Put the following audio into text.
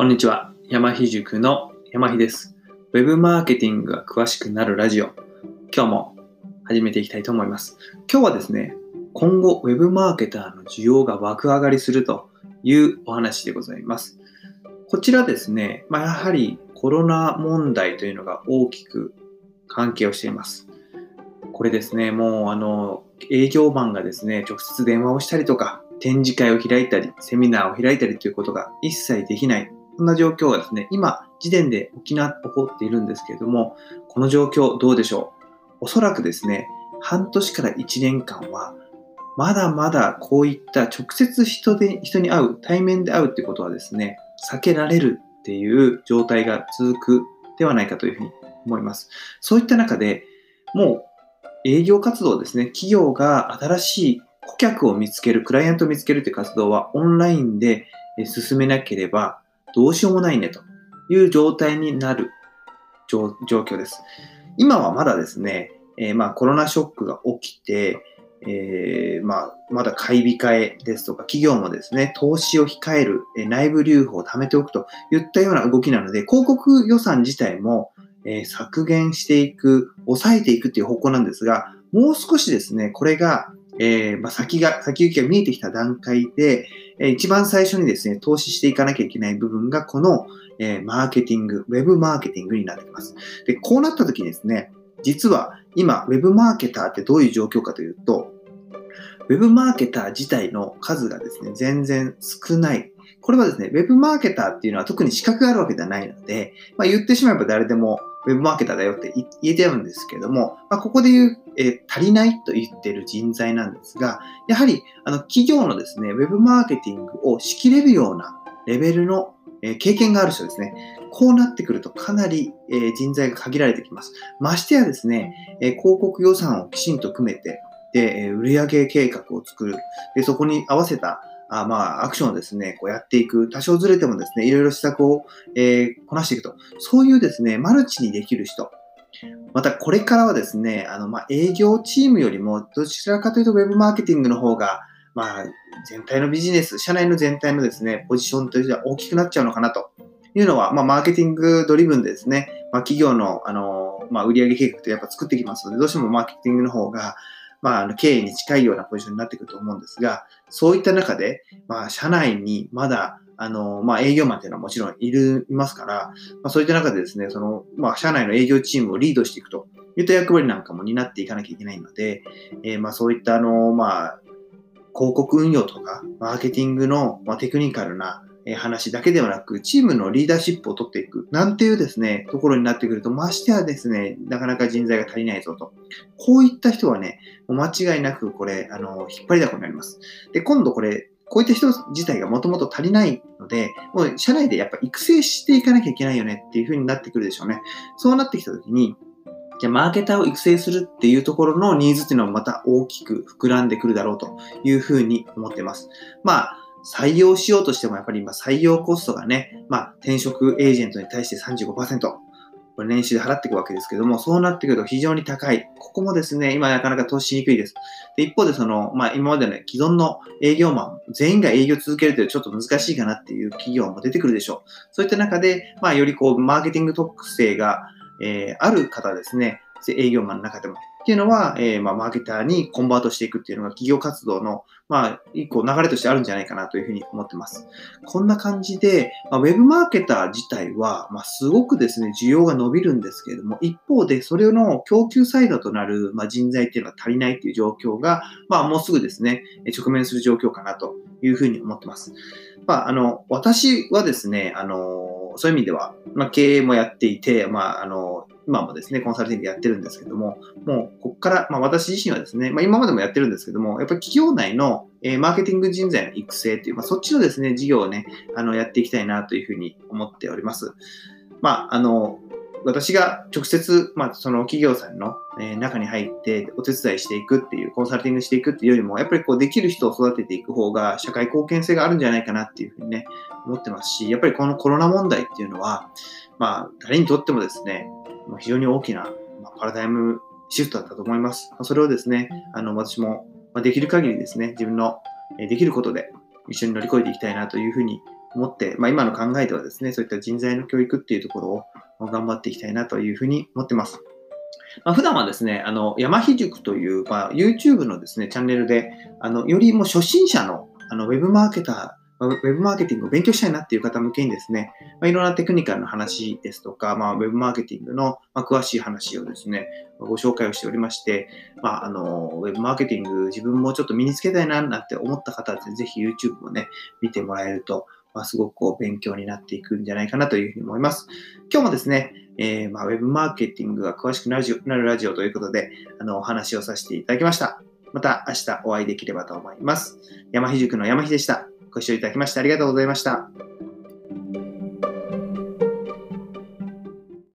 こんにちは。山ひ塾の山ひです。ウェブマーケティングが詳しくなるラジオ。今日も始めていきたいと思います。今日はですね、今後ウェブマーケターの需要が爆上がりするというお話でございます。こちらですね、まあ、やはりコロナ問題というのが大きく関係をしています。これですね、もうあの、営業マンがですね、直接電話をしたりとか、展示会を開いたり、セミナーを開いたりということが一切できない。そんな状況がですね、今、時点で起きな、起こっているんですけれども、この状況どうでしょう？おそらくですね、半年から1年間は、まだまだこういった直接人で、人に会う、対面で会うってことはですね、避けられるっていう状態が続くではないかというふうに思います。そういった中で、もう営業活動ですね、企業が新しい顧客を見つける、クライアントを見つけるという活動はオンラインで進めなければどうしようもないねという状態になる状況です。今はまだですね、えー、まあコロナショックが起きて、えー、まあ、まだ買い控えですとか、企業もですね、投資を控える、え、内部留保を貯めておくといったような動きなので、広告予算自体も、え、削減していく、抑えていくっていう方向なんですが、もう少しですね、これが、えーまあ、先が、先行きが見えてきた段階で、えー、一番最初にですね、投資していかなきゃいけない部分が、この、えー、マーケティング、ウェブマーケティングになってきます。で、こうなった時にですね、実は今、ウェブマーケターってどういう状況かというと、ウェブマーケター自体の数がですね、全然少ない。これはですね、ウェブマーケターっていうのは特に資格があるわけではないので、まあ、言ってしまえば誰でもウェブマーケターだよって言えてるんですけれども、まあ、ここで言う、え、足りないと言っている人材なんですが、やはりあの企業のですね、ウェブマーケティングを仕切れるようなレベルの、え、経験がある人ですね、こうなってくるとかなり、え、人材が限られてきます。ましてやですね、え広告予算をきちんと組めて、で、え売上計画を作る。で、そこに合わせたあまあ、アクションをですね、こうやっていく。多少ずれてもですね、いろいろ施策を、え、こなしていくと。そういうですね、マルチにできる人。また、これからはですね、あの、まあ、営業チームよりも、どちらかというと、ウェブマーケティングの方が、まあ、全体のビジネス、社内の全体のですね、ポジションとしては大きくなっちゃうのかなと。いうのは、まあ、マーケティングドリブンでですね、まあ、企業の、あの、まあ、売上計画ってやっぱ作ってきますので、どうしてもマーケティングの方が、まあ、あの経営に近いようなポジションになってくると思うんですが、そういった中で、まあ、社内にまだ、あの、まあ、営業マンっていうのはもちろんいる、いますから、まあ、そういった中でですね、その、まあ、社内の営業チームをリードしていくといった役割なんかも担っていかなきゃいけないので、えー、まあ、そういった、あの、まあ、広告運用とか、マーケティングの、まあ、テクニカルな、話だけではなく、チームのリーダーシップを取っていく、なんていうですね、ところになってくると、ましてはですね、なかなか人材が足りないぞと。こういった人はね、もう間違いなくこれ、あの、引っ張りだこになります。で、今度これ、こういった人自体がもともと足りないので、もう社内でやっぱ育成していかなきゃいけないよねっていう風になってくるでしょうね。そうなってきたときに、じゃあマーケターを育成するっていうところのニーズっていうのはまた大きく膨らんでくるだろうというふうに思ってます。まあ、採用しようとしてもやっぱり今採用コストがね、まあ転職エージェントに対して35%、これ年収で払っていくわけですけども、そうなってくると非常に高い。ここもですね、今なかなか投資しにくいです。で一方でその、まあ今までの、ね、既存の営業マン、全員が営業続けるというちょっと難しいかなっていう企業も出てくるでしょう。そういった中で、まあよりこう、マーケティング特性が、えー、ある方ですね、営業マンの中でも。っていうのは、えー、まあ、マーケターにコンバートしていくっていうのが企業活動の、まあ、一個流れとしてあるんじゃないかなというふうに思ってます。こんな感じで、まあ、ウェブマーケター自体は、まあ、すごくですね、需要が伸びるんですけれども、一方で、それの供給サイドとなる、まあ、人材っていうのが足りないっていう状況が、まあ、もうすぐですね、直面する状況かなというふうに思ってます。まあ、あの、私はですね、あの、そういう意味では、まあ、経営もやっていて、まあ、あの、今もですね、コンサルティングやってるんですけども、もう、ここから、まあ、私自身はですね、まあ、今までもやってるんですけども、やっぱり企業内の、えー、マーケティング人材の育成っていう、まあ、そっちのですね、事業をね、あの、やっていきたいなというふうに思っております。まあ、あの、私が直接、まあ、その企業さんの、え中に入ってお手伝いしていくっていう、コンサルティングしていくっていうよりも、やっぱりこうできる人を育てていく方が社会貢献性があるんじゃないかなっていうふうにね、思ってますし、やっぱりこのコロナ問題っていうのは、まあ、誰にとってもですね、非常に大きなパラダイムシフトだったと思います。それをですね、あの、私もできる限りですね、自分のできることで一緒に乗り越えていきたいなというふうに思って、まあ、今の考えではですね、そういった人材の教育っていうところを頑張っていきたいなというふうに思ってます。まあ、普段はですね、あの、山日塾という、まあ、YouTube のですね、チャンネルで、あの、よりも初心者の、あの、ウェブマーケター、ウェブマーケティングを勉強したいなっていう方向けにですね、まあ、いろんなテクニカルの話ですとか、まあ、ウェブマーケティングの、詳しい話をですね、ご紹介をしておりまして、まあ、あの、ウェブマーケティング自分もちょっと身につけたいななんて思った方はぜひ YouTube をね、見てもらえると、まあ、すごくこう勉強になっていくんじゃないかなというふうに思います。今日もですね、えー、まあ、ウェブマーケティングが詳しくなるラジオということで、あの、お話をさせていただきました。また明日お会いできればと思います。山日塾の山日でした。ご視聴いただきましてありがとうございました。